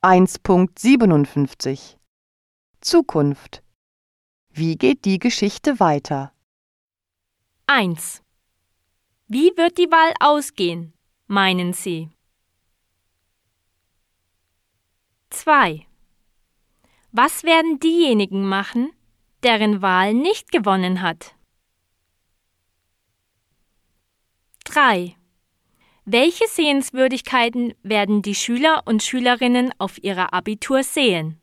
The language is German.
1.57 Zukunft Wie geht die Geschichte weiter? 1. Wie wird die Wahl ausgehen, meinen Sie? 2. Was werden diejenigen machen, deren Wahl nicht gewonnen hat? 3. Welche Sehenswürdigkeiten werden die Schüler und Schülerinnen auf ihrer Abitur sehen?